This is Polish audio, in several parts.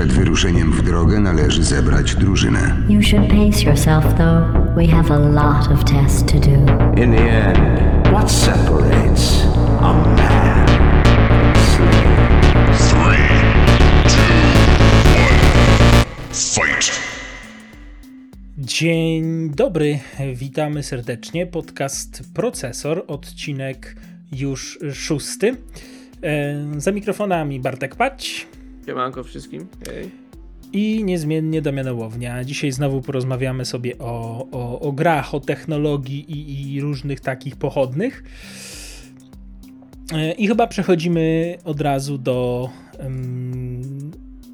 Przed wyruszeniem w drogę należy zebrać drużynę. You should pace yourself, though. We have a lot of tests to do. In the end, what separates a man from a slave? Fight! Dzień dobry, witamy serdecznie. Podcast Procesor, odcinek już szósty. E, za mikrofonami Bartek Pać Siemanko wszystkim. Hej. i niezmiennie Damian Ołownia. Dzisiaj znowu porozmawiamy sobie o, o, o grach, o technologii i, i różnych takich pochodnych. E, I chyba przechodzimy od razu do,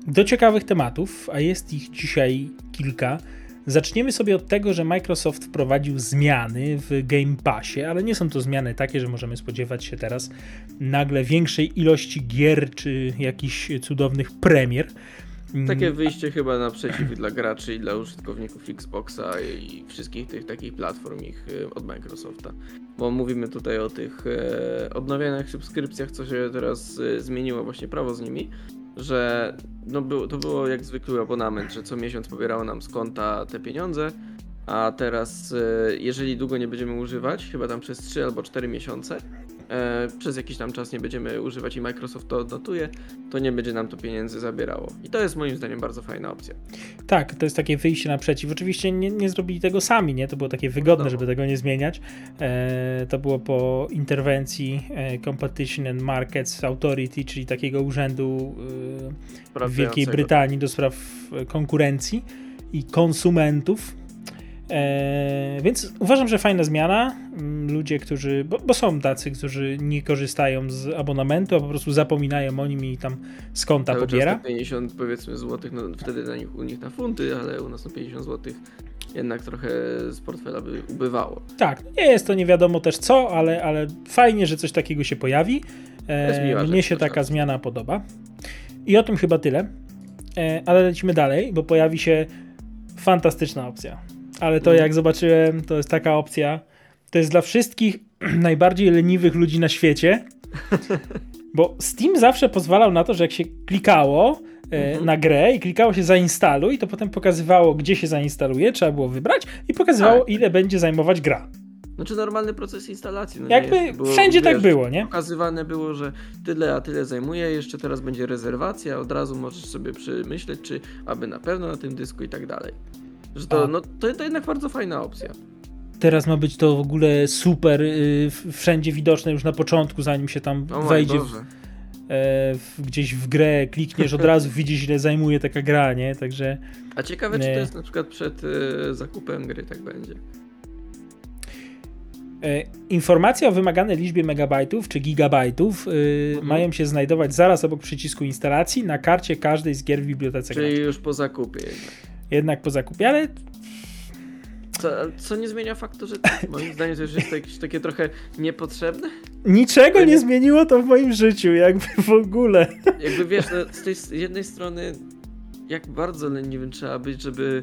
do ciekawych tematów, a jest ich dzisiaj kilka. Zaczniemy sobie od tego, że Microsoft wprowadził zmiany w Game Passie, ale nie są to zmiany takie, że możemy spodziewać się teraz nagle większej ilości gier czy jakichś cudownych premier. Takie wyjście chyba naprzeciw dla graczy i dla użytkowników Xboxa i wszystkich tych takich platform ich y, od Microsofta. Bo mówimy tutaj o tych e, odnawianych subskrypcjach, co się teraz e, zmieniło właśnie prawo z nimi, że no to było jak zwykły abonament, że co miesiąc pobierało nam z konta te pieniądze, a teraz e, jeżeli długo nie będziemy używać, chyba tam przez 3 albo 4 miesiące, przez jakiś tam czas nie będziemy używać i Microsoft to odnotuje, to nie będzie nam to pieniędzy zabierało. I to jest moim zdaniem bardzo fajna opcja. Tak, to jest takie wyjście naprzeciw. Oczywiście nie, nie zrobili tego sami, nie? To było takie wygodne, No. żeby tego nie zmieniać. E, to było po interwencji e, Competition and Markets Authority, czyli takiego urzędu e, w Wielkiej. Brytanii do spraw e, konkurencji i konsumentów. E, więc uważam, że fajna zmiana. Mm, Ludzie, którzy, bo, bo są tacy, którzy nie korzystają z abonamentu, a po prostu zapominają o nim i tam z konta Cały czas pobiera. te 50 powiedzmy złotych, no wtedy na nich, u nich na funty, ale u nas na 50 złotych jednak trochę z portfela by ubywało. Tak, nie jest to nie wiadomo też co, ale, ale fajnie, że coś takiego się pojawi. jest E, miła mnie się taka prawda. zmiana podoba. I o tym chyba tyle. E, ale lecimy dalej, bo pojawi się fantastyczna opcja. Ale to Mhm. jak zobaczyłem, to jest taka opcja. To jest dla wszystkich najbardziej leniwych ludzi na świecie. Bo Steam zawsze pozwalał na to, że jak się klikało e, Mhm. na grę i klikało się zainstaluj, to potem pokazywało, gdzie się zainstaluje, trzeba było wybrać i pokazywało, Tak. ile będzie zajmować gra. Znaczy normalny proces instalacji. No Jakby nie było, wszędzie tak wiesz, było, nie? Pokazywane było, że tyle a tyle zajmuje, jeszcze teraz będzie rezerwacja, od razu możesz sobie przemyśleć, czy aby na pewno na tym dysku i tak dalej. Że to, no, to, to jednak bardzo fajna opcja. Teraz ma być to w ogóle super, y, wszędzie widoczne już na początku, zanim się tam O wejdzie w, e, w, gdzieś w grę, klikniesz od razu, widzisz ile zajmuje taka gra, nie? Także A ciekawe, czy Nie. to jest na przykład przed e, zakupem gry, tak będzie. e, informacje o wymaganej liczbie megabajtów czy gigabajtów y, Mhm. mają się znajdować zaraz obok przycisku instalacji na karcie każdej z gier w bibliotece Czyli graczy. już po zakupie jednak. Jednak po zakupie, ale Co, co nie zmienia faktu, że moim zdaniem to już jest jakieś takie trochę niepotrzebne. niczego nie nie- zmieniło to w moim życiu, jakby w ogóle. Jakby wiesz, no, z tej z jednej strony jak bardzo leniwym trzeba być, żeby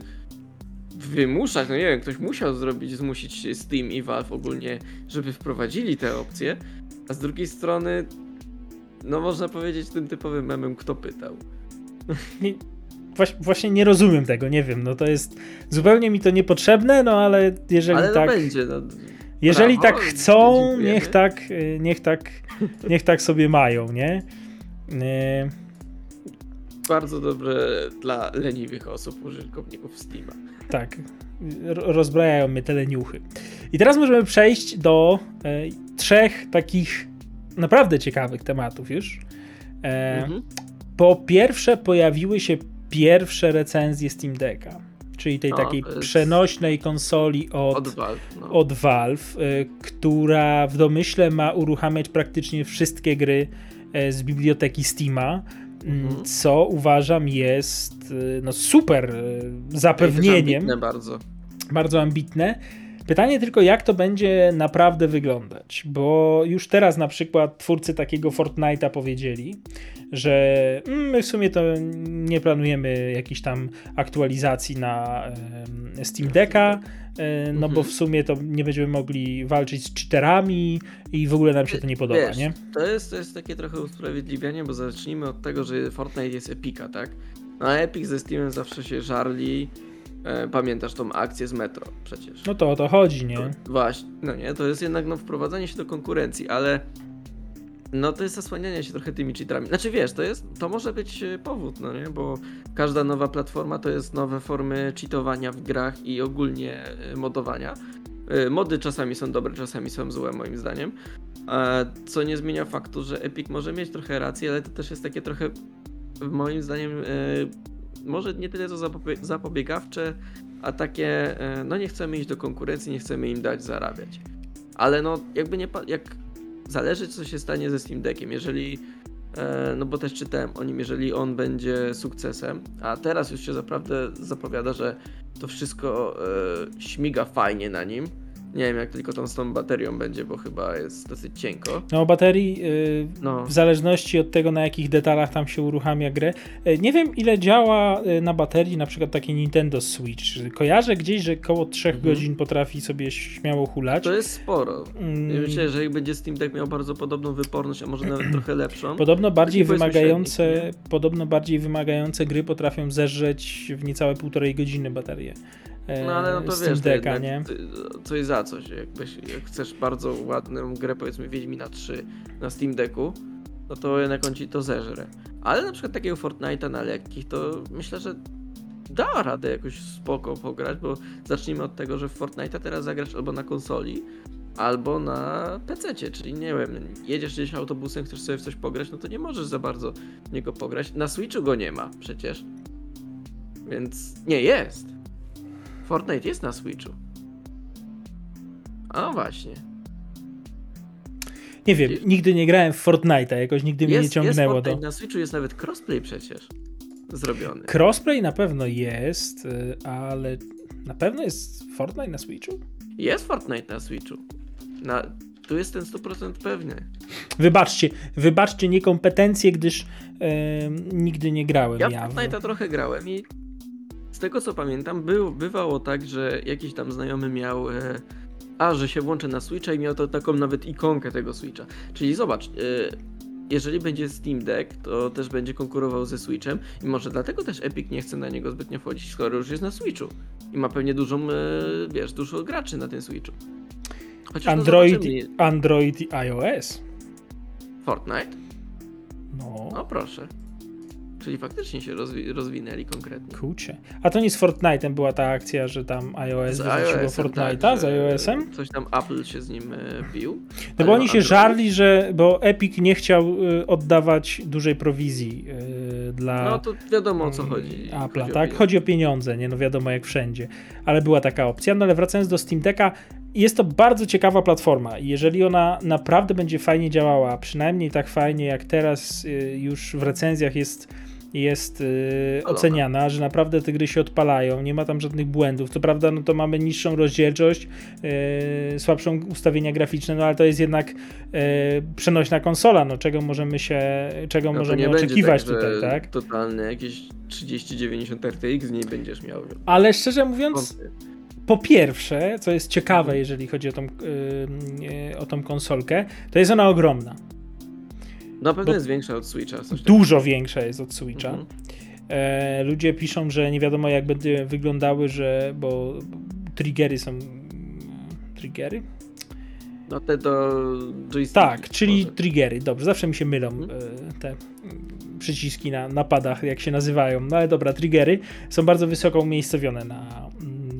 wymuszać, no nie wiem, ktoś musiał zrobić, zmusić Steam i Valve ogólnie, żeby wprowadzili te opcje, a z drugiej strony no można powiedzieć tym typowym memem, kto pytał. Właśnie nie rozumiem tego, nie wiem, no to jest zupełnie mi to niepotrzebne, no ale jeżeli Ale tak, no będzie, no. jeżeli brawo, tak chcą, dziękujemy. niech tak, y, niech tak, niech tak sobie mają, nie? Y, Bardzo dobre dla leniwych osób, użytkowników Steama. tak, ro- rozbrajają mnie te leniuchy. I teraz możemy przejść do y, trzech takich naprawdę ciekawych tematów już. E, Mhm. Po pierwsze pojawiły się pierwsze recenzje Steam Decka, czyli tej O, takiej przenośnej konsoli od, Od Valve. No. od Valve, y, która w domyśle ma uruchamiać praktycznie wszystkie gry e, z biblioteki Steama, mm, Mhm. co uważam jest y, no, super y, zapewnieniem, ambitne bardzo. bardzo ambitne. Pytanie tylko, jak to będzie naprawdę wyglądać, bo już teraz na przykład twórcy takiego Fortnite'a powiedzieli, że mm, my w sumie to nie planujemy jakichś tam aktualizacji na Steam Decka, e, no bo Mhm. w sumie to nie będziemy mogli walczyć z cheaterami i w ogóle nam się to nie podoba, Wiesz, nie? To jest, to jest takie trochę usprawiedliwianie, bo zacznijmy od tego, że Fortnite jest epika, tak? No a Epic ze Steamem zawsze się żarli. E, pamiętasz tą akcję z Metro przecież. No to o to chodzi, nie? Właśnie, no nie, to jest jednak no, wprowadzanie się do konkurencji, ale no to jest zasłanianie się trochę tymi cheaterami. Znaczy wiesz, to jest, to może być e, powód, no nie, bo każda nowa platforma to jest nowe formy cheatowania w grach i ogólnie e, modowania. E, Mody czasami są dobre, czasami są złe moim zdaniem, co nie zmienia faktu, że Epic może mieć trochę racji, ale to też jest takie trochę moim zdaniem może nie tyle co zapobie- zapobiegawcze, a takie, no nie chcemy iść do konkurencji, nie chcemy im dać zarabiać. Ale no jakby nie, jak zależy co się stanie ze Steam Deckiem, jeżeli, e, no bo też czytałem o nim, jeżeli on będzie sukcesem, a teraz już się naprawdę zapowiada, że to wszystko e, śmiga fajnie na nim. Nie wiem jak tylko tam z tą baterią będzie, bo chyba jest dosyć cienko. No o baterii, yy, No. w zależności od tego, na jakich detalach tam się uruchamia grę. Yy, nie wiem, ile działa yy, na baterii na przykład taki Nintendo Switch. Kojarzę gdzieś, że około 3 Mhm. godzin potrafi sobie śmiało hulać. To jest sporo. Mm. Myślę, że jak będzie Steam Deck miał bardzo podobną wyporność, a może nawet trochę lepszą. Podobno bardziej wymagające, średnik, podobno bardziej wymagające gry potrafią zeżreć w niecałe półtorej godziny baterię. E, No ale no to Steam wiesz, to Decka, jednak nie? coś za coś. Jakbyś, jak chcesz bardzo ładną grę, powiedzmy Wiedźmina 3 na Steam Decku, no to jednak on ci to zeżre. Ale na przykład takiego Fortnite'a na lekkich, to myślę, że da radę jakoś spoko pograć, bo zacznijmy od tego, że w Fortnite'a teraz zagrasz albo na konsoli, albo na PC, czyli nie wiem, jedziesz gdzieś autobusem, chcesz sobie w coś pograć, no to nie możesz za bardzo w niego pograć. Na Switchu go nie ma przecież. Więc nie jest. Fortnite jest na Switchu. A no właśnie. Nie wiem, nigdy nie grałem w Fortnite'a, jakoś nigdy mnie nie Jest, ciągnęło jest do... Fortnite na Switchu jest nawet crossplay przecież zrobiony. Crossplay na pewno jest, y, ale na pewno jest Fortnite na Switchu? Jest Fortnite na Switchu. Na, tu jestem 100% pewny. Wybaczcie, wybaczcie niekompetencje, gdyż e, nigdy nie grałem Ja ja. w Fortnite'a trochę grałem i tego co pamiętam, był, bywało tak, że jakiś tam znajomy miał. E, a, że się włączy na Switcha i miał to taką nawet ikonkę tego Switcha. Czyli zobacz, e, jeżeli będzie Steam Deck, to też będzie konkurował ze Switchem i może dlatego też Epic nie chce na niego zbytnio wchodzić, skoro już jest na Switchu. I ma pewnie dużą, e, wiesz, dużo graczy na tym Switchu. Chociaż no Android, zobaczymy. Android i iOS. Fortnite? No, No proszę. Czyli faktycznie się rozwi- rozwinęli konkretnie. kurczę. A to nie z Fortnite'em była ta akcja, że tam iOS wyrzuciło Fortnite'a tak, z iOS-em? Coś tam Apple się z nim e, bił. No bo oni się żarli, że bo Epic nie chciał y, oddawać dużej prowizji y, dla No to wiadomo o co chodzi. Apple'a, Chodzi o tak? pieniądze. Chodzi o pieniądze, nie no wiadomo jak wszędzie, ale była taka opcja. No ale wracając do Steam Decka, jest to bardzo ciekawa platforma i jeżeli ona naprawdę będzie fajnie działała, przynajmniej tak fajnie jak teraz już w recenzjach jest jest y, Odpalona. oceniana, że naprawdę te gry się odpalają, nie ma tam żadnych błędów. Co prawda, no to mamy niższą rozdzielczość, y, słabszą ustawienia graficzne, no ale to jest jednak y, przenośna konsola, no czego możemy się, czego No możemy oczekiwać tak, tutaj, tak? Totalny jakieś 3090 RTX nie będziesz miał. Ale szczerze mówiąc, po pierwsze, co jest ciekawe, jeżeli chodzi o tą, y, y, o tą konsolkę, to jest ona ogromna. Na pewno jest większa od Switcha. Dużo większa jest od Switcha. Mhm. E, ludzie piszą, że nie wiadomo jak będzie wyglądały, że bo triggery są. Triggery? No te do joysticki. Tak, czyli może. triggery. Dobrze, zawsze mi się mylą e, te przyciski na napadach, jak się nazywają. No ale dobra, triggery są bardzo wysoko umiejscowione na, mm,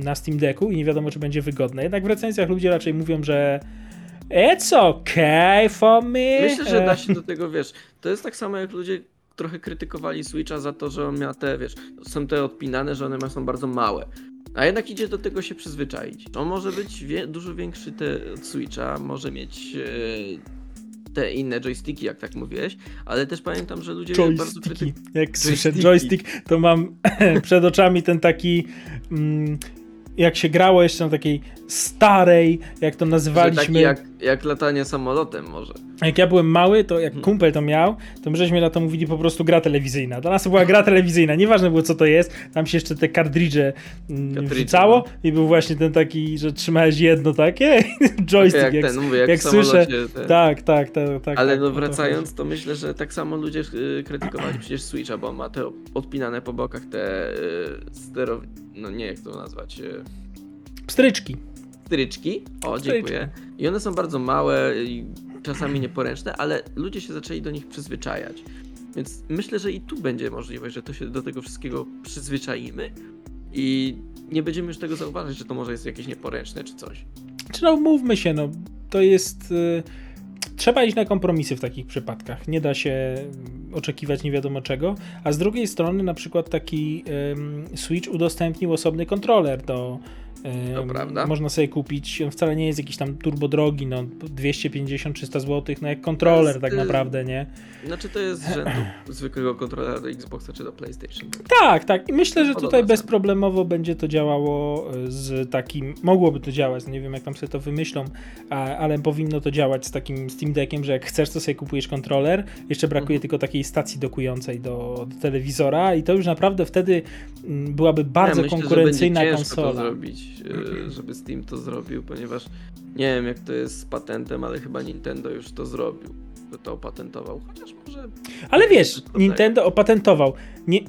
e, na Steam Decku i nie wiadomo, czy będzie wygodne. Jednak w recenzjach ludzie raczej mówią, że it's okay for me. Myślę, że E, da się do tego, wiesz, to jest tak samo jak ludzie trochę krytykowali Switcha za to, że on miał te, wiesz, są te odpinane, że one są bardzo małe. A jednak idzie do tego się przyzwyczaić. On może być wie, dużo większy te od Switcha, może mieć e, te inne joysticki, jak tak mówiłeś, ale też pamiętam, że ludzie bardzo joysticki. krytykują. Jak słyszę joystick, to mam przed oczami ten taki mm, jak się grało jeszcze na takiej starej, jak to nazywaliśmy. Jak, latanie samolotem może. Jak ja byłem mały, to jak kumpel to miał, to my żeśmy na to mówili po prostu gra telewizyjna. Dla nas to była gra telewizyjna, nieważne było co to jest, tam się jeszcze te kartridże mm, Kartridże, wrzucało no. i był właśnie ten taki, że trzymałeś jedno takie, joystick, jak ten, mówię, jak w słyszę, samolocie ten. tak, tak, tak, tak. Ale tak, no to wracając, to myślę, że tak samo ludzie y, krytykowali przecież Switcha, bo ma te odpinane po bokach te y, stero... no nie jak to nazwać, y, Pstryczki. Stryczki. O, dziękuję. I one są bardzo małe i czasami nieporęczne, ale ludzie się zaczęli do nich przyzwyczajać. Więc myślę, że i tu będzie możliwość, że to się do tego wszystkiego przyzwyczaimy i nie będziemy już tego zauważyć, że to może jest jakieś nieporęczne czy coś. Czy no mówmy się, no to jest... Y, trzeba iść na kompromisy w takich przypadkach. Nie da się oczekiwać nie wiadomo czego. A z drugiej strony na przykład taki Switch udostępnił osobny kontroler do... To prawda. Można sobie kupić, on wcale nie jest jakiś tam turbo drogi, no 250-300 zł, no jak kontroler jest, tak naprawdę, nie? Znaczy to jest z rzędu zwykłego kontrolera do Xboxa czy do PlayStation. Tak, tak. I myślę, że tutaj się. bezproblemowo będzie to działało y, z takim. Mogłoby to działać, nie wiem jak tam sobie to wymyślą, ale powinno to działać z takim Steam Deckiem, że jak chcesz, to sobie kupujesz kontroler. Jeszcze brakuje Mhm. tylko takiej stacji dokującej do, do telewizora, i to już naprawdę wtedy mm, byłaby bardzo ja myślę, konkurencyjna konsola. to zrobić, żeby Steam to zrobił, ponieważ nie wiem jak to jest z patentem, ale chyba Nintendo już to zrobił. Że to opatentował. Chociaż może. Ale wiesz, Nintendo opatentował. Nie,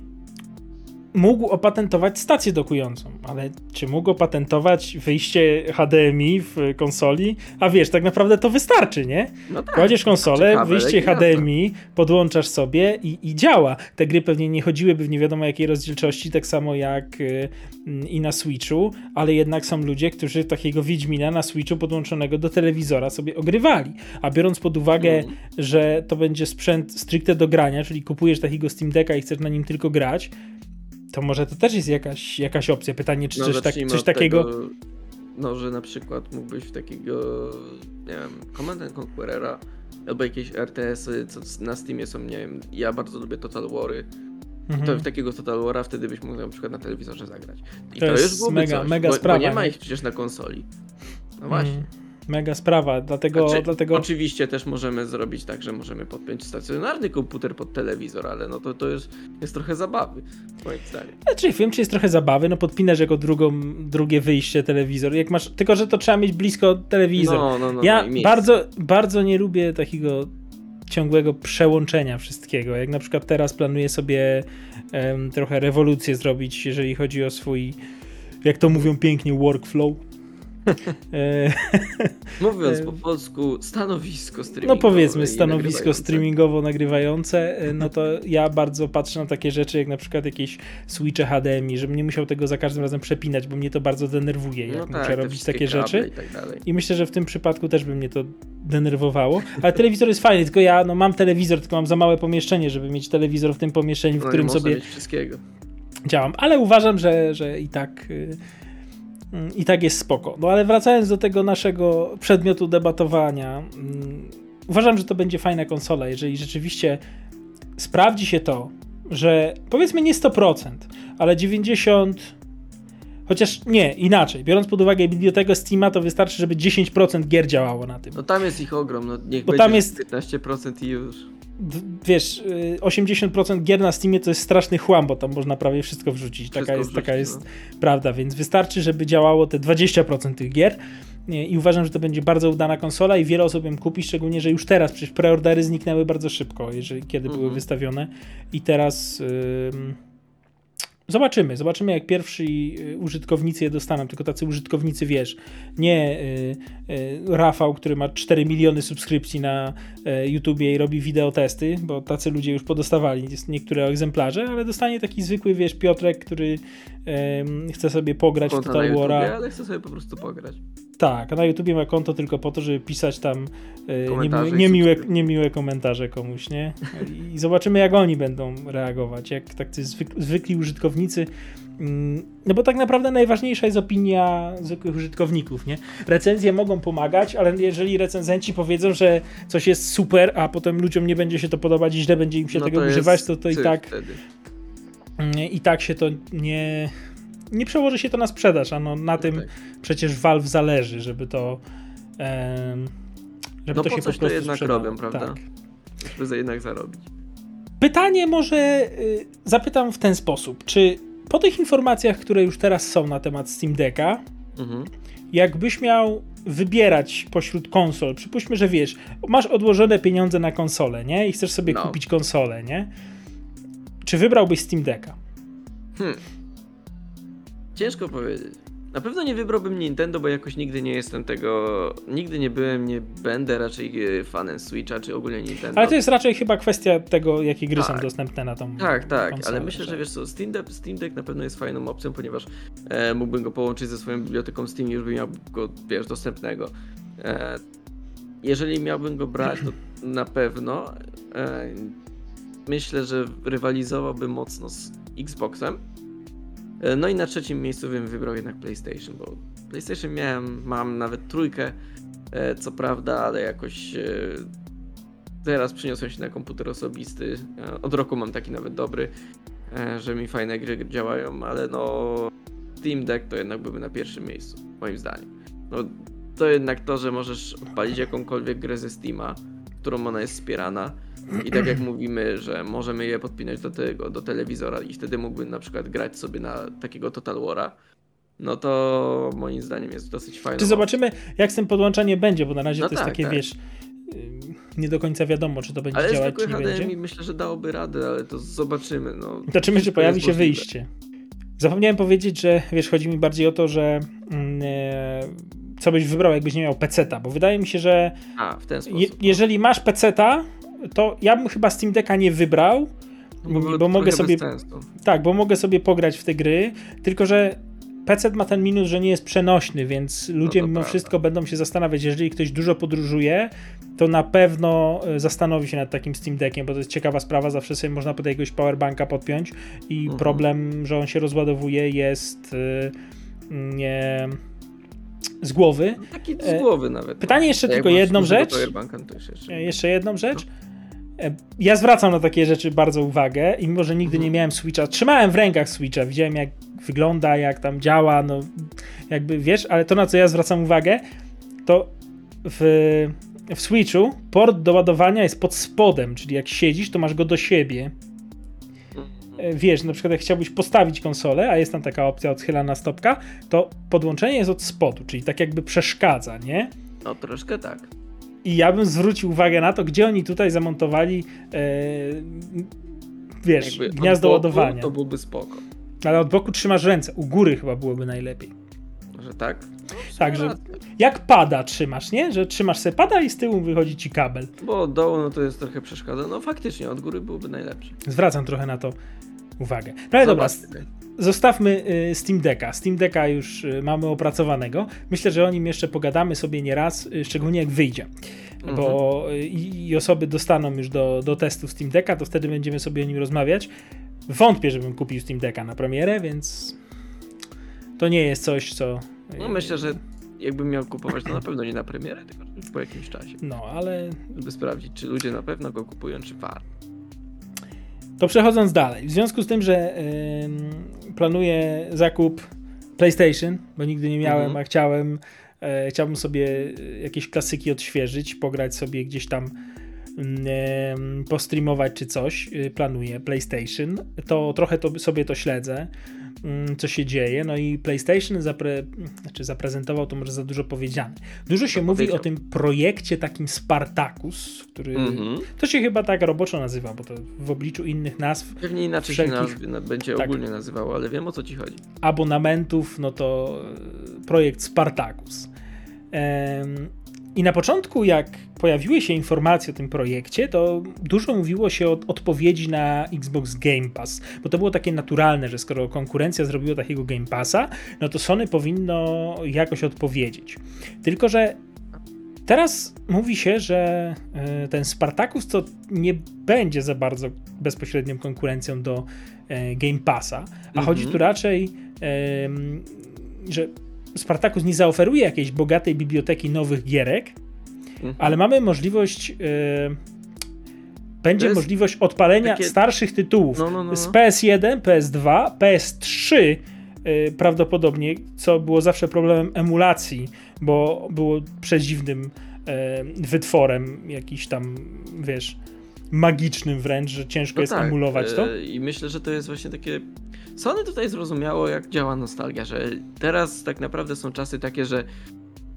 mógł opatentować stację dokującą, ale czy mógł opatentować wyjście HDMI w konsoli? A wiesz, tak naprawdę to wystarczy, nie? No tak. Kładziesz konsolę, Ciekawe, wyjście. HDMI, podłączasz sobie i, i działa. Te gry pewnie nie chodziłyby w nie wiadomo jakiej rozdzielczości, tak samo jak y, mm, i na Switchu, ale jednak są ludzie, którzy takiego Wiedźmina na Switchu podłączonego do telewizora sobie ogrywali. A biorąc pod uwagę, Mhm. że to będzie sprzęt stricte do grania, czyli kupujesz takiego Steam Decka i chcesz na nim tylko grać, to może to też jest jakaś, jakaś opcja. Pytanie, czy No, coś, tak, coś takiego... Tego, no, że na przykład mógłbyś w takiego, nie wiem, Command and Conquerora albo jakieś RTS-y, co na Steamie są, nie wiem, ja bardzo lubię Total Wary. Mhm. To w takiego Total Wara wtedy byś mógł na przykład na telewizorze zagrać. I To to, jest już byłoby mega- coś, mega bo, sprawa, bo nie ma ich przecież na konsoli. No właśnie. Mm, Mega sprawa, dlatego, Znaczy, dlatego Oczywiście też możemy zrobić tak, że możemy podpiąć stacjonarny komputer pod telewizor, ale no to, to już jest trochę zabawy, moim zdaniem. Znaczy, wiem, czy jest trochę zabawy, no podpinasz jako drugą, drugie wyjście telewizor, jak masz, tylko, że to trzeba mieć blisko telewizor. No, no, no, ja no bardzo, bardzo nie lubię takiego ciągłego przełączenia wszystkiego, jak na przykład teraz planuję sobie em, trochę rewolucję zrobić, jeżeli chodzi o swój, jak to mówią pięknie, workflow. E, Mówiąc e, po polsku, stanowisko streamingowe. No powiedzmy, stanowisko nagrywające. streamingowo nagrywające, e, no to ja bardzo patrzę na takie rzeczy, jak na przykład jakieś switche HDMI, żebym nie musiał tego za każdym razem przepinać, bo mnie to bardzo denerwuje, jak No muszę tak, te robić takie rzeczy. I tak. I myślę, że w tym przypadku też by mnie to denerwowało. Ale telewizor jest fajny, tylko ja no, mam telewizor, tylko mam za małe pomieszczenie, żeby mieć telewizor w tym pomieszczeniu, w No którym sobie mieć wszystkiego. działam. Ale uważam, że, że i tak. y, mm, I tak jest spoko. No ale wracając do tego naszego przedmiotu debatowania, mm, uważam, że to będzie fajna konsola, jeżeli rzeczywiście sprawdzi się to, że powiedzmy nie 100%, ale 90. Chociaż nie, inaczej. Biorąc pod uwagę bibliotekę Steama, to wystarczy, żeby 10% gier działało na tym. No tam jest ich ogrom, no niech Bo będzie tam jest- 15% i już. Wiesz, y, 80% gier na Steamie to jest straszny chłam, bo tam można prawie wszystko wrzucić. Taka Wszystko jest, taka wrzucić, jest no. prawda, więc wystarczy, żeby działało te 20% tych gier. I uważam, że to będzie bardzo udana konsola i wiele osób ją kupi, szczególnie, że już teraz przecież preordery zniknęły bardzo szybko, jeżeli, kiedy były Mhm. wystawione. I teraz ym, zobaczymy. Zobaczymy, jak pierwsi y, użytkownicy je dostaną. Tylko tacy użytkownicy, wiesz, nie y, Rafał, który ma 4 miliony subskrypcji na y, YouTubie i robi wideotesty, bo tacy ludzie już podostawali niektóre egzemplarze, ale dostanie taki zwykły, wiesz, Piotrek, który chce sobie pograć w Konta na Total War'a. ale chcę sobie po prostu pograć. Tak, a na YouTubie ma konto tylko po to, żeby pisać tam e, niemiłe, niemiłe, niemiłe komentarze komuś, nie? I zobaczymy, jak oni będą reagować, jak zwyk, zwykli użytkownicy. No bo tak naprawdę najważniejsza jest opinia zwykłych użytkowników, nie? Recenzje mogą pomagać, ale jeżeli recenzenci powiedzą, że coś jest super, a potem ludziom nie będzie się to podobać i źle będzie im się no tego to używać, to, to i tak Wtedy. Mm, i tak się to nie, nie przełoży się to na sprzedaż, a no, na tym tak. przecież Valve zależy, żeby to żeby No to po się coś po to prostu jednak sprzedało. robią, prawda? Tak. Żeby za jednak zarobić. Pytanie może y, zapytam w ten sposób, czy po tych informacjach, które już teraz są na temat Steam Decka, Mhm. jakbyś miał wybierać pośród konsol, przypuśćmy, że wiesz, masz odłożone pieniądze na konsolę, nie? I chcesz sobie No. kupić konsolę, nie? Czy wybrałbyś Steam Decka? Ciężko powiedzieć. Na pewno nie wybrałbym Nintendo, bo jakoś nigdy nie jestem tego. Nigdy nie byłem, nie będę raczej e, fanem Switcha, czy ogólnie Nintendo. Ale to jest raczej chyba kwestia tego, jakie gry są Tak. dostępne na tą Tak, tak, konsolę, ale myślę, że wiesz co, Steam Deck, Steam Deck na pewno jest fajną opcją, ponieważ e, mógłbym go połączyć ze swoją biblioteką Steam i już bym miał go, wiesz, dostępnego. E, jeżeli miałbym go brać, to na pewno e, myślę, że rywalizowałby mocno z Xboxem. E, no i na trzecim miejscu bym wybrał jednak PlayStation, bo PlayStation miałem, mam nawet trójkę, e, co prawda, ale jakoś e, teraz przeniosłem się na komputer osobisty. Od roku mam taki nawet dobry, że mi fajne gry działają, ale no Steam Deck to jednak byłby na pierwszym miejscu, moim zdaniem. No to jednak to, że możesz odpalić jakąkolwiek grę ze Steama, którą ona jest wspierana i tak jak mówimy, że możemy je podpinać do tego, do telewizora i wtedy mógłbym na przykład grać sobie na takiego Total War'a, no to moim zdaniem jest dosyć fajne. Czy zobaczymy, jak z tym podłączaniem będzie, bo na razie No to jest tak, takie, tak. wiesz, ym, nie do końca wiadomo, czy to będzie Ale działać, czy nie będzie. myślę, że dałoby radę, ale to zobaczymy. No. Zobaczymy, czy pojawi jest się możliwe. wyjście. Zapomniałem powiedzieć, że wiesz, chodzi mi bardziej o to, że mm, e, co byś wybrał, jakbyś nie miał peceta, bo wydaje mi się, że A, w ten sposób. je, jeżeli masz peceta, to ja bym chyba Steam Decka nie wybrał, Bo, bo to mogę sobie- tak, bo mogę sobie pograć w te gry, tylko że PC ma ten minus, że nie jest przenośny, więc ludzie to mimo prawda. wszystko będą się zastanawiać, jeżeli ktoś dużo podróżuje, to na pewno e, zastanowi się nad takim Steam Deckiem, bo to jest ciekawa sprawa, zawsze sobie można pod jakiegoś powerbanka podpiąć i Mhm. problem, że on się rozładowuje jest e, nie z głowy. Taki z E, głowy nawet. pytanie jeszcze A jak tylko jedną rzecz. no jeszcze... E, Jeszcze jedną rzecz. E, Ja zwracam na takie rzeczy bardzo uwagę i mimo, że nigdy nie miałem Switcha, trzymałem w rękach Switcha, widziałem jak wygląda, jak tam działa, no jakby wiesz, ale to na co ja zwracam uwagę, to w, w Switchu port do ładowania jest pod spodem, czyli jak siedzisz, to masz go do siebie. E, Wiesz, na przykład jak chciałbyś postawić konsolę, a jest tam taka opcja odchylana stopka, to podłączenie jest od spodu, czyli tak jakby przeszkadza, nie? No troszkę tak. I ja bym zwrócił uwagę na to, gdzie oni tutaj zamontowali e, wiesz, Jakby gniazdo boku ładowania. To byłby spoko. Ale od boku trzymasz ręce, u góry chyba byłoby najlepiej. Że tak? No, w sumie Także jak pada trzymasz, nie? Że trzymasz sobie pada i z tyłu wychodzi ci kabel. Bo od dołu no to jest trochę przeszkadza. No faktycznie, od góry byłoby najlepsze. Zwracam trochę na to uwagę. No ale dobra, zostawmy y, Steam Decka. Steam Decka już y, mamy opracowanego. Myślę, że o nim jeszcze pogadamy sobie nieraz, y, szczególnie jak wyjdzie. Bo y, i, osoby dostaną już do, do testu Steam Decka, to wtedy będziemy sobie o nim rozmawiać. Wątpię, żebym kupił Steam Decka na premierę, więc to nie jest coś, co. No myślę, że jakbym miał kupować, to na pewno nie na premierę, tylko po jakimś czasie. No, ale Żeby sprawdzić, czy ludzie na pewno go kupują, czy warto. To przechodząc dalej, w związku z tym, że ym, planuję zakup PlayStation, bo nigdy nie miałem, Mhm. a chciałem, e, chciałbym sobie jakieś klasyki odświeżyć, pograć sobie gdzieś tam, postreamować czy coś, y, planuję PlayStation, to trochę to sobie to śledzę, co się dzieje, no i PlayStation zapre, znaczy zaprezentował, to może za dużo powiedziane. Dużo się mówi powiedział. o tym projekcie takim Spartacus, który Mhm. to się chyba tak roboczo nazywa, bo to w obliczu innych nazw Pewnie inaczej się Wszelkich- nazwie, na- będzie tak. ogólnie nazywało, ale wiem o co ci chodzi. abonamentów, no to e, projekt Spartacus. Em, I na początku, jak pojawiły się informacje o tym projekcie, to dużo mówiło się o odpowiedzi na Xbox Game Pass, bo to było takie naturalne, że skoro konkurencja zrobiła takiego Game Passa, no to Sony powinno jakoś odpowiedzieć. Tylko, że Teraz mówi się, że e, ten Spartacus to nie będzie za bardzo bezpośrednią konkurencją do e, Game Passa, a Mhm. chodzi tu raczej, że Spartacus nie zaoferuje jakiejś bogatej biblioteki nowych gierek, Mhm. ale mamy możliwość. e, będzie możliwość odpalenia takie- starszych tytułów No, no, no, z no. PS1, PS2, PS3 y, prawdopodobnie, co było zawsze problemem emulacji, bo było przedziwnym e, wytworem, jakiś tam, wiesz, magicznym wręcz, że ciężko jest emulować to. e, I myślę, że to jest właśnie takie. Sony tutaj zrozumiało, jak działa nostalgia, że teraz tak naprawdę są czasy takie, że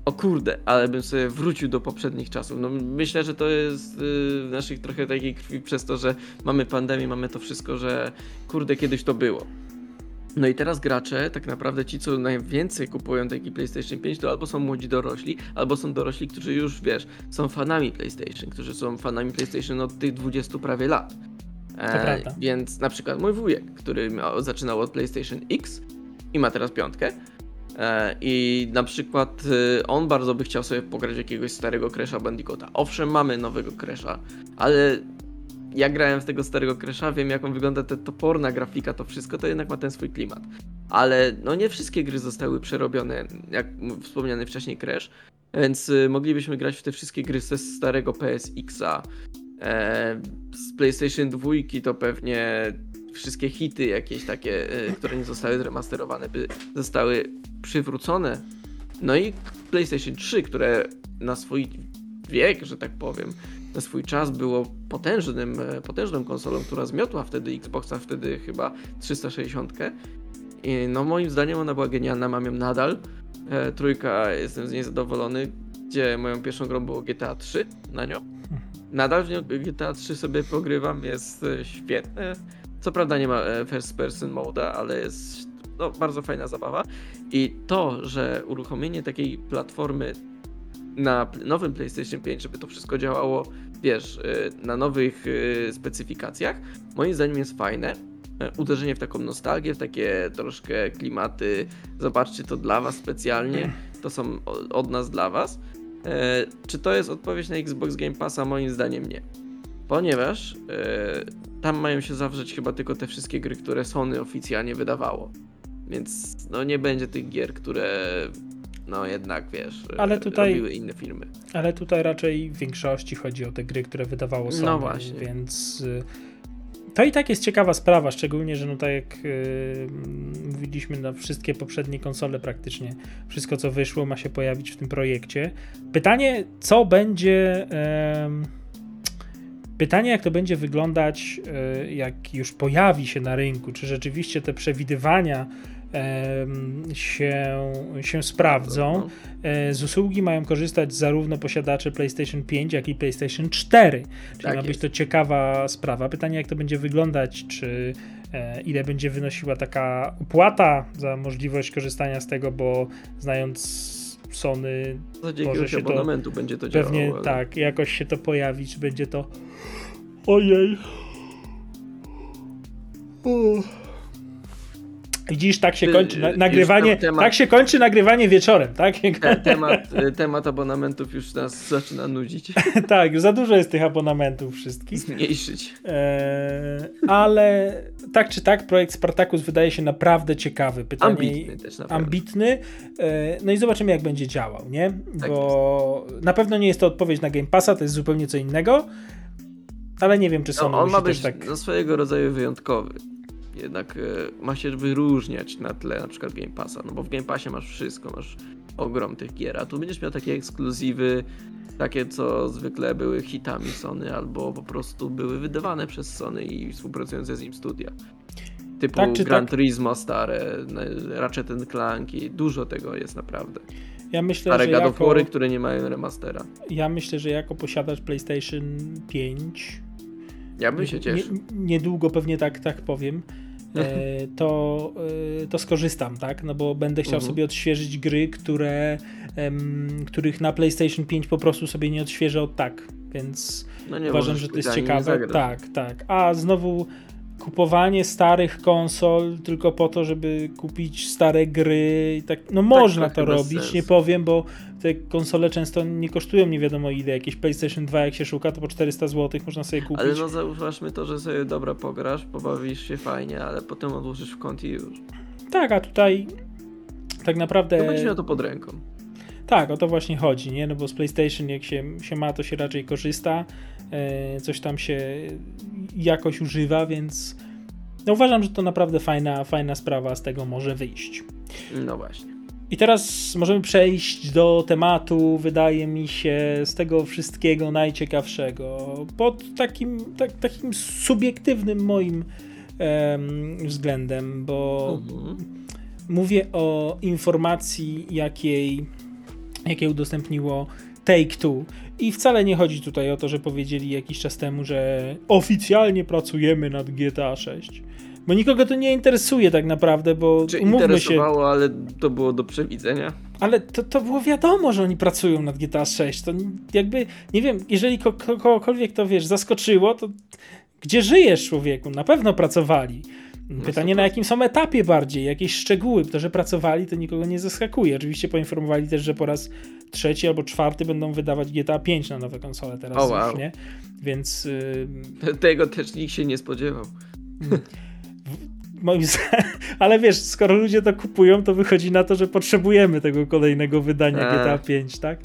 o kurde, ale bym sobie wrócił do poprzednich czasów. No myślę, że to jest y, w naszych trochę takiej krwi przez to, że mamy pandemię, mamy to wszystko, że kurde, kiedyś to było. No i teraz gracze, tak naprawdę ci, co najwięcej kupują taki PlayStation 5, to albo są młodzi dorośli, albo są dorośli, którzy już, wiesz, są fanami PlayStation, którzy są fanami PlayStation od tych 20 prawie lat. E. Więc na przykład mój wujek, który miał, zaczynał od PlayStation X i ma teraz piątkę. E, I na przykład y, on bardzo by chciał sobie pograć jakiegoś starego Crash'a Bandicoota. Owszem, mamy nowego Crash'a, ale ja grałem w tego starego Crash'a, wiem jak on wygląda, ta toporna grafika, to wszystko, to jednak ma ten swój klimat. Ale no nie wszystkie gry zostały przerobione, jak wspomniany wcześniej Crash, więc y, moglibyśmy grać w te wszystkie gry ze starego PSX-a. E, z PlayStation 2 to pewnie wszystkie hity jakieś takie, y, które nie zostały zremasterowane, by zostały przywrócone. No i PlayStation 3, które na swój wiek, że tak powiem, na swój czas było potężnym, e, potężną konsolą, która zmiotła wtedy Xboxa, wtedy chyba 360. I no moim zdaniem ona była genialna, mam ją nadal. E, trójka, jestem z niej zadowolony, gdzie moją pierwszą grą było GTA 3 na nią. Nadal w nią GTA 3 sobie pogrywam, jest e, świetne. Co prawda nie ma e, first person moda, ale jest no, bardzo fajna zabawa. I to, że uruchomienie takiej platformy na nowym PlayStation 5, żeby to wszystko działało, wiesz, y, na nowych specyfikacjach, moim zdaniem jest fajne. E, Uderzenie w taką nostalgię, w takie troszkę klimaty. Zobaczcie to dla Was specjalnie. To są od nas dla Was. E, Czy to jest odpowiedź na Xbox Game Passa? Moim zdaniem nie. Ponieważ e, tam mają się zawrzeć chyba tylko te wszystkie gry, które Sony oficjalnie wydawało. Więc no nie będzie tych gier, które no jednak wiesz, Ale tutaj- robiły inne filmy. Ale tutaj raczej w większości chodzi o te gry, które wydawało Sony, No właśnie. więc y, to i tak jest ciekawa sprawa, szczególnie, że no tak jak y, mówiliśmy, no wszystkie poprzednie konsole praktycznie, wszystko co wyszło ma się pojawić w tym projekcie. Pytanie, co będzie... em, Pytanie, jak to będzie wyglądać, e, jak już pojawi się na rynku, czy rzeczywiście te przewidywania się, się sprawdzą. No. E, Z usługi mają korzystać zarówno posiadacze PlayStation 5, jak i PlayStation 4. Czyli Tak ma być jest. to ciekawa sprawa. Pytanie, jak to będzie wyglądać, czy e, ile będzie wynosiła taka opłata za możliwość korzystania z tego, bo znając Sony, W zasadzie Może się to abonamentu będzie to pewnie działało. ale- tak, jakoś się to pojawi, czy będzie to. Ojej. Uff. Widzisz, tak się kończy na, już nagrywanie. temat- Tak się kończy nagrywanie wieczorem, tak? Temat, y, temat abonamentów już nas zaczyna nudzić. tak, za dużo jest tych abonamentów wszystkich. Zmniejszyć. Eee, ale tak czy tak, projekt Spartacus wydaje się naprawdę ciekawy. Pytanie, Ambitny też naprawdę. ambitny. E, No i zobaczymy, jak będzie działał, nie? Tak Bo na pewno nie jest to odpowiedź na Game Passa, to jest zupełnie co innego. Ale nie wiem, czy Sony No, on ma być tak. no, swojego rodzaju wyjątkowy. Jednak y, ma się wyróżniać na tle na przykład Game Passa, no bo w Game Passie masz wszystko, masz ogrom tych gier, a tu będziesz miał takie ekskluzywy, takie co zwykle były hitami Sony, albo po prostu były wydawane przez Sony i współpracujące z nim studia. Typu Tak Gran tak? Turismo stare, Ratchet Clank i dużo tego jest naprawdę. Ja myślę, Stare że God jako, które nie mają remastera. ja myślę, że jako posiadacz PlayStation 5 Ja bym się cieszył. Nie, niedługo pewnie tak, tak powiem. E, to, e, to skorzystam, tak? No bo będę chciał Mhm. sobie odświeżyć gry, które, których na PlayStation 5 po prostu sobie nie odświeżę od tak, więc No nie uważam, że to jest ciekawe. Tak, tak. A znowu kupowanie starych konsol tylko po to, żeby kupić stare gry i tak, no można to trochę bez robić, nie powiem, bo te konsole często nie kosztują nie wiadomo ile, jakieś PlayStation 2 jak się szuka, to po 400 zł można sobie kupić. Ale no zauważmy to, że sobie dobra pograsz, pobawisz się fajnie, ale potem odłożysz w kąt i już. Tak, a tutaj tak naprawdę. To będziesz miał to pod ręką. Tak, o to właśnie chodzi, nie? No bo z PlayStation jak się, się ma, to się raczej korzysta. E, coś tam się jakoś używa, więc no uważam, że to naprawdę fajna, fajna sprawa z tego może wyjść. No właśnie. I teraz możemy przejść do tematu, wydaje mi się, z tego wszystkiego najciekawszego. Pod takim, tak, takim subiektywnym moim em, względem, bo Mhm. mówię o informacji, jakiej, jakiej udostępniło Take-Two. I wcale nie chodzi tutaj o to, że powiedzieli jakiś czas temu, że oficjalnie pracujemy nad GTA 6. Bo nikogo to nie interesuje tak naprawdę, bo Czy umówmy się. ale to było do przewidzenia? Ale to, to było wiadomo, że oni pracują nad GTA 6. To jakby, nie wiem, jeżeli ko- ko- kogokolwiek to wiesz, zaskoczyło, to gdzie żyjesz, człowieku? Na pewno pracowali. Pytanie, na jakim są etapie bardziej, jakieś szczegóły. To, że pracowali, to nikogo nie zaskakuje. Oczywiście poinformowali też, że po raz trzeci albo czwarty będą wydawać GTA 5 na nowe konsole teraz O, już, wow. nie? Więc yy, Tego też nikt się nie spodziewał. moim zdaniem, ale wiesz, skoro ludzie to kupują, to wychodzi na to, że potrzebujemy tego kolejnego wydania Eee. GTA 5, tak?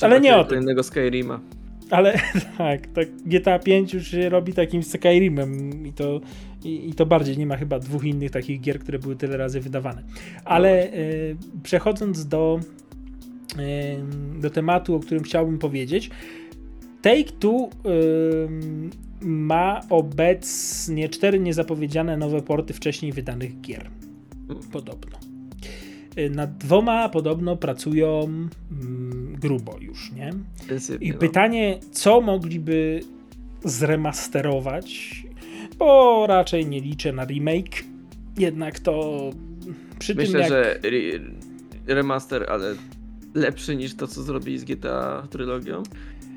Ale nie o tym. kolejnego Skyrima. Ale tak, tak, GTA 5 już się robi takim Skyrimem i to, i, i to bardziej. Nie ma chyba dwóch innych takich gier, które były tyle razy wydawane. Ale y, przechodząc do, y, do tematu, o którym chciałbym powiedzieć, Take-Two y, ma obecnie cztery niezapowiedziane nowe porty wcześniej wydanych gier. Podobno. Y, Nad dwoma podobno pracują grubo już, nie? I no. pytanie, co mogliby zremasterować, bo raczej nie liczę na remake. Jednak to przy tym Myślę, jak... że re remaster, ale lepszy niż to, co zrobili z GTA trylogią.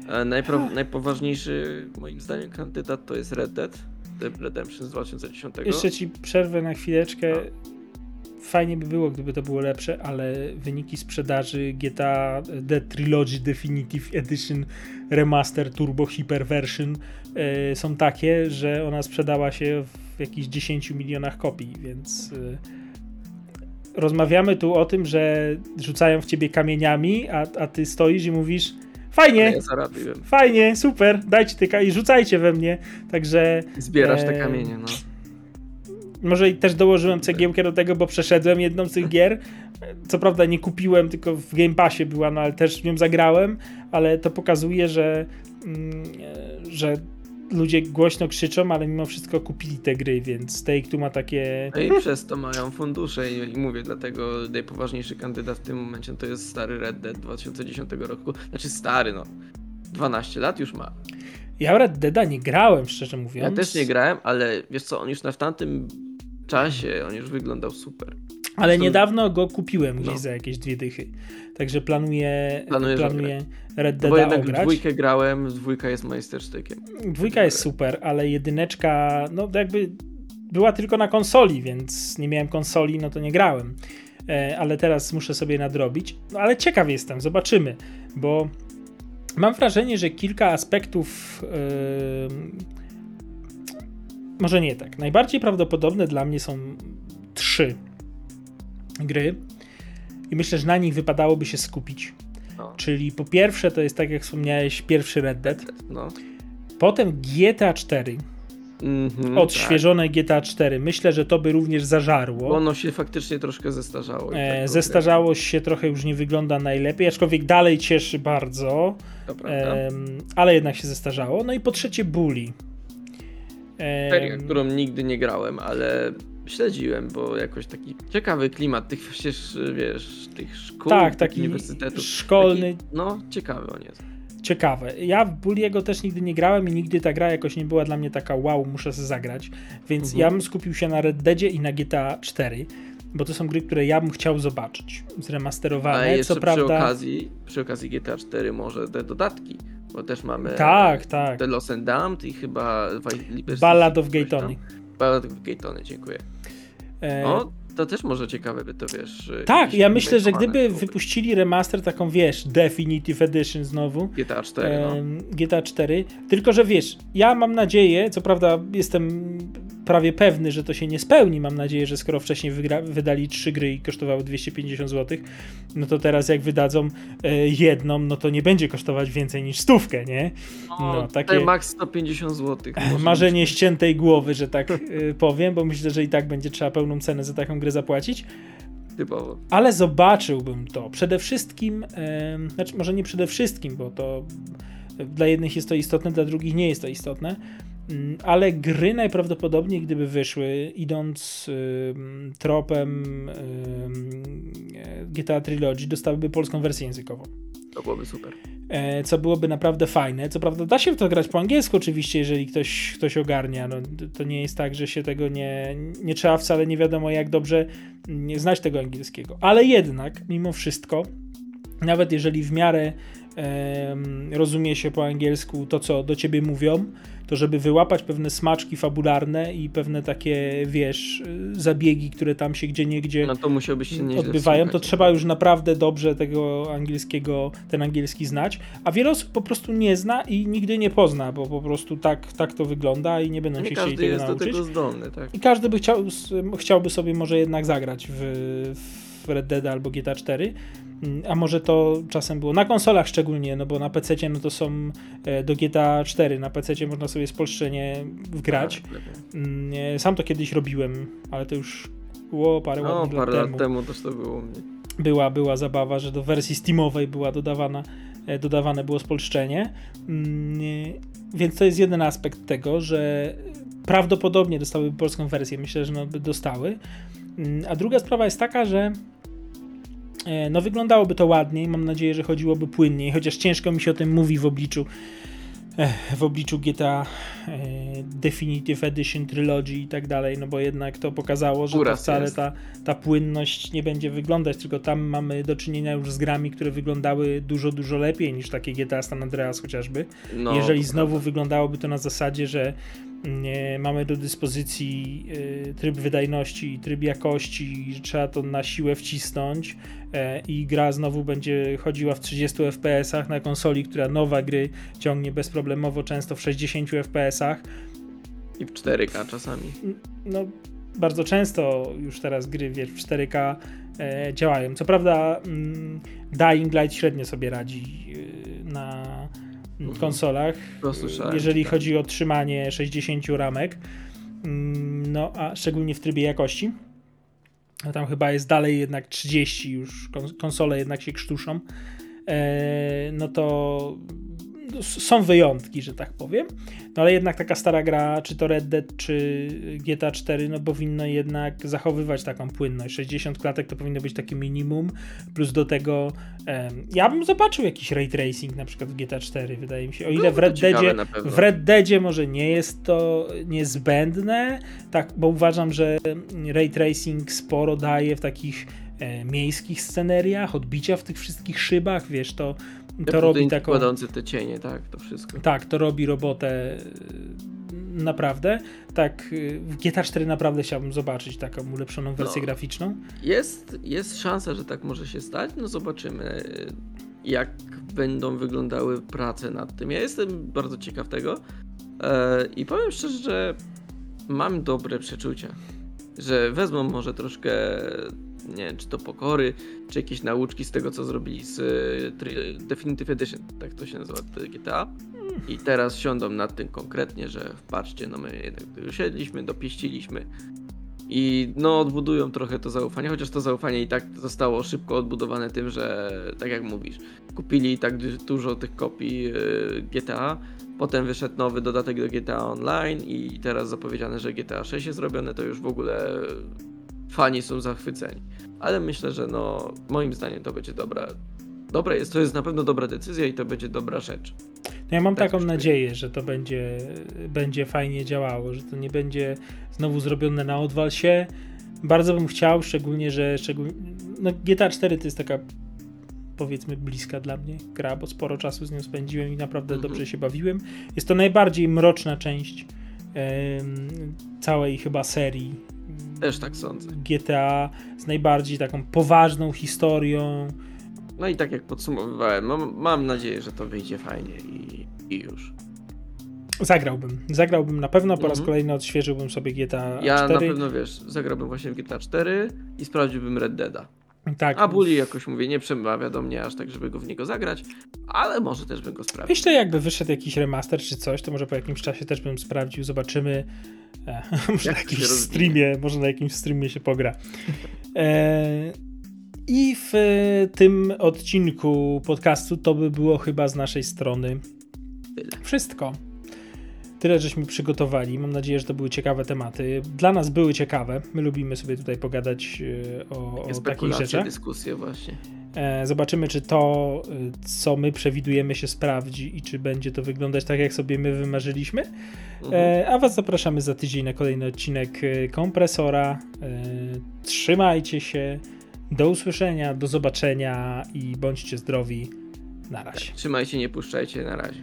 E, Najpro najpoważniejszy moim zdaniem kandydat to jest Red Dead Redemption z 2010. Jeszcze ci przerwę na chwileczkę. Fajnie by było, gdyby to było lepsze, ale wyniki sprzedaży GTA The Trilogy Definitive Edition Remaster Turbo Hyper Version e, są takie, że ona sprzedała się w jakichś 10 milionach kopii, więc e, rozmawiamy tu o tym, że rzucają w ciebie kamieniami, a, a ty stoisz i mówisz fajnie, Ja fajnie, super, dajcie te i rzucajcie we mnie, także Zbierasz te Eee, kamienie, no. może i też dołożyłem cegiełkę do tego, bo przeszedłem jedną z tych gier. Co prawda nie kupiłem, tylko w Game Passie była, no ale też w nią zagrałem, ale to pokazuje, że, mm, e, że ludzie głośno krzyczą, ale mimo wszystko kupili te gry, więc Take-Two ma takie... No i przez to mają fundusze i, i mówię, dlatego najpoważniejszy kandydat w tym momencie to jest stary Red Dead 2010 roku. Znaczy stary, no. 12 lat już ma. Ja Red Deada nie grałem, szczerze mówiąc. Ja też nie grałem, ale wiesz co, on już na w tamtym czasie, on już wyglądał super. Ale niedawno go kupiłem gdzieś No. za jakieś dwie dychy. Także planuję, Planujesz planuję Red No bo jednak ograć. dwójkę grałem, dwójka jest majstersztykiem. Dwójka jest super, ale jedyneczka, no jakby była tylko na konsoli, więc nie miałem konsoli, no to nie grałem. E, ale teraz muszę sobie nadrobić. No ale ciekaw jestem, zobaczymy, bo mam wrażenie, że kilka aspektów. em, może nie tak. Najbardziej prawdopodobne dla mnie są trzy gry. I myślę, że na nich wypadałoby się skupić. No. Czyli po pierwsze, to jest tak jak wspomniałeś, pierwszy Red Dead. No. Potem GTA 4, Mhm, odświeżone GTA 4. Myślę, że to by również tak. zażarło. Ono się faktycznie troszkę zestarzało. E, tak zestarzało się trochę, już nie wygląda najlepiej, aczkolwiek dalej cieszy bardzo, em, ale jednak się zestarzało. No i po trzecie Bully. Seria, którą nigdy nie grałem, ale śledziłem, bo jakoś taki ciekawy klimat tych przecież, wiesz, tych szkół, Tak, tych taki uniwersytetów. szkolny. Taki, no, ciekawy on jest. Ciekawe. Ja w Bulliego też nigdy nie grałem i nigdy ta gra jakoś nie była dla mnie taka wow, muszę sobie zagrać. Więc Mhm. ja bym skupił się na Red Deadzie i na GTA 4, bo to są gry, które ja bym chciał zobaczyć. Zremasterowane, Ale jeszcze co przy, prawda. okazji, przy okazji GTA 4 może te dodatki, bo też mamy Tak, tak. The Lost and Damned i chyba Ballad of. Gaytony. Ballad of Gaytony, dziękuję. E, O, to też może ciekawe by to, wiesz... tak, ja myślę, że gdyby wypuścili remaster taką, wiesz, Definitive Edition znowu, GTA 4, no. GTA 4, tylko że wiesz, ja mam nadzieję, co prawda jestem prawie pewny, że to się nie spełni. Mam nadzieję, że skoro wcześniej wygra, wydali trzy gry i kosztowały 250 zł, no to teraz jak wydadzą e, jedną, no to nie będzie kosztować więcej niż stówkę, nie? No, Tutaj takie max 150 zł. marzenie ściętej głowy, że tak e, powiem, bo myślę, że i tak będzie trzeba pełną cenę za taką grę zapłacić. Typowo. Ale zobaczyłbym to. Przede wszystkim, em, znaczy może nie przede wszystkim, bo to dla jednych jest to istotne, dla drugich nie jest to istotne, ale gry najprawdopodobniej, gdyby wyszły, idąc em, tropem em, e, GTA Trilogy, dostałyby polską wersję językową. To byłoby super. E, co byłoby naprawdę fajne. Co prawda da się w to grać po angielsku oczywiście, jeżeli ktoś, ktoś ogarnia. No, to nie jest tak, że się tego nie, nie trzeba wcale nie wiadomo jak dobrze nie znać tego angielskiego. Ale jednak, mimo wszystko, nawet jeżeli w miarę em, rozumie się po angielsku to, co do ciebie mówią, to żeby wyłapać pewne smaczki fabularne i pewne takie, wiesz, zabiegi, które tam się gdzie niegdzie No to musiałbyś się odbywają, to trzeba już naprawdę dobrze tego angielskiego, ten angielski znać, a wiele osób po prostu nie zna i nigdy nie pozna, bo po prostu tak, tak to wygląda i nie będą Nie się chcieli tego nauczyć. tego zdolny, tak? I każdy by chciał, chciałby sobie może jednak zagrać w, w Red Dead albo GTA 4. Mm, A może to czasem było na konsolach szczególnie, no bo na PC no to są e, do GTA 4, na PC można sobie spolszczenie wgrać. Tak. Mm, nie, Sam to kiedyś robiłem, ale to już było parę No, parę lat lat temu temu też to było była, była zabawa, że do wersji Steamowej była dodawana, e, dodawane było spolszczenie. Mm, Więc to jest jeden aspekt tego, że prawdopodobnie dostałyby polską wersję. Myślę, że no, by dostały. A druga sprawa jest taka, że e, no wyglądałoby to ładniej, mam nadzieję, że chodziłoby płynniej, chociaż ciężko mi się o tym mówi w obliczu eh, w obliczu GTA e, Definitive Edition Trilogy i tak dalej, no bo jednak to pokazało, że to wcale ta, ta płynność nie będzie wyglądać, tylko tam mamy do czynienia już z grami, które wyglądały dużo, dużo lepiej niż takie GTA San Andreas chociażby. No, Jeżeli znowu wyglądałoby to na zasadzie, że mamy do dyspozycji y, tryb wydajności i tryb jakości, że trzeba to na siłę wcisnąć e, i gra znowu będzie chodziła w 30 FPS-ach na konsoli, która nowa gry ciągnie bezproblemowo, często w 60 FPS-ach. I w 4K czasami. No, bardzo często już teraz gry wiesz, w 4K e, działają. Co prawda mm, Dying Light średnio sobie radzi y, na. Konsolach, To słyszałem, jeżeli tak. chodzi o trzymanie 60 ramek, Mm, no a szczególnie w trybie jakości. No tam chyba jest dalej jednak 30 już, kon- konsole jednak się krztuszą. E, no to no, są wyjątki, że tak powiem. No ale jednak taka stara gra, czy to Red Dead, czy GTA 4, no powinno jednak zachowywać taką płynność. 60 klatek to powinno być takie minimum, plus do tego em, ja bym zobaczył jakiś ray tracing na przykład w GTA 4, wydaje mi się. O ile w Red Deadzie, w Red Deadzie może nie jest to niezbędne, tak, bo uważam, że ray tracing sporo daje w takich e, miejskich sceneriach, odbicia w tych wszystkich szybach, wiesz, to, to robi taką... Kładące te cienie, tak, to wszystko. Tak, to robi robotę y, naprawdę. Tak, y, w GTA 4 naprawdę chciałbym zobaczyć taką ulepszoną wersję No. graficzną. Jest, jest szansa, że tak może się stać. No zobaczymy, jak będą wyglądały prace nad tym. Ja jestem bardzo ciekaw tego e, i powiem szczerze, że mam dobre przeczucia, że wezmą może troszkę, nie wiem, czy to pokory, czy jakieś nauczki z tego, co zrobili z e, Definitive Edition, tak to się nazywa GTA. I teraz siądą nad tym konkretnie, że patrzcie, no my jednak usiedliśmy, dopieściliśmy, i no odbudują trochę to zaufanie, chociaż to zaufanie i tak zostało szybko odbudowane tym, że tak jak mówisz, kupili tak du- dużo tych kopii y, GTA, potem wyszedł nowy dodatek do GTA Online i teraz zapowiedziane, że GTA 6 jest robione, to już w ogóle fani są zachwyceni. Ale myślę, że no moim zdaniem to będzie dobra. Dobra jest, to jest na pewno dobra decyzja i to będzie dobra rzecz. No Ja mam Tak taką nadzieję, że to będzie, będzie fajnie działało, że to nie będzie znowu zrobione na odwal się. Bardzo bym chciał, szczególnie, że szczególnie, no GTA 4 to jest taka powiedzmy bliska dla mnie gra, bo sporo czasu z nią spędziłem i naprawdę Mhm. dobrze się bawiłem. Jest to najbardziej mroczna część em, całej chyba serii Też tak sądzę. GTA z najbardziej taką poważną historią. No i tak jak podsumowywałem, mam, mam nadzieję, że to wyjdzie fajnie i, i już. Zagrałbym. Zagrałbym na pewno, po raz Mhm. kolejny odświeżyłbym sobie GTA Ja 4. na pewno wiesz, zagrałbym właśnie w GTA 4 i sprawdziłbym Red Deada. Tak. A Bully jakoś mówię, nie przemawia do mnie aż tak, żeby go w niego zagrać, ale może też bym go sprawdził. Myślę, jakby wyszedł jakiś remaster czy coś, to może po jakimś czasie też bym sprawdził, zobaczymy. E, może Jak na jakimś streamie, może na jakimś streamie się pogra. E, I w tym odcinku podcastu to by było chyba z naszej strony Tyle. wszystko. Tyle żeśmy przygotowali. Mam nadzieję, że to były ciekawe tematy. Dla nas były ciekawe. My lubimy sobie tutaj pogadać e, o, o takich rzeczach. dyskusje właśnie. E, Zobaczymy, czy to, y, co my przewidujemy, się sprawdzi i czy będzie to wyglądać tak, jak sobie my wymarzyliśmy. Mhm. E, A Was zapraszamy za tydzień na kolejny odcinek e, kompresora. E, Trzymajcie się. Do usłyszenia, do zobaczenia i bądźcie zdrowi. Na razie. Trzymajcie, nie puszczajcie, na razie.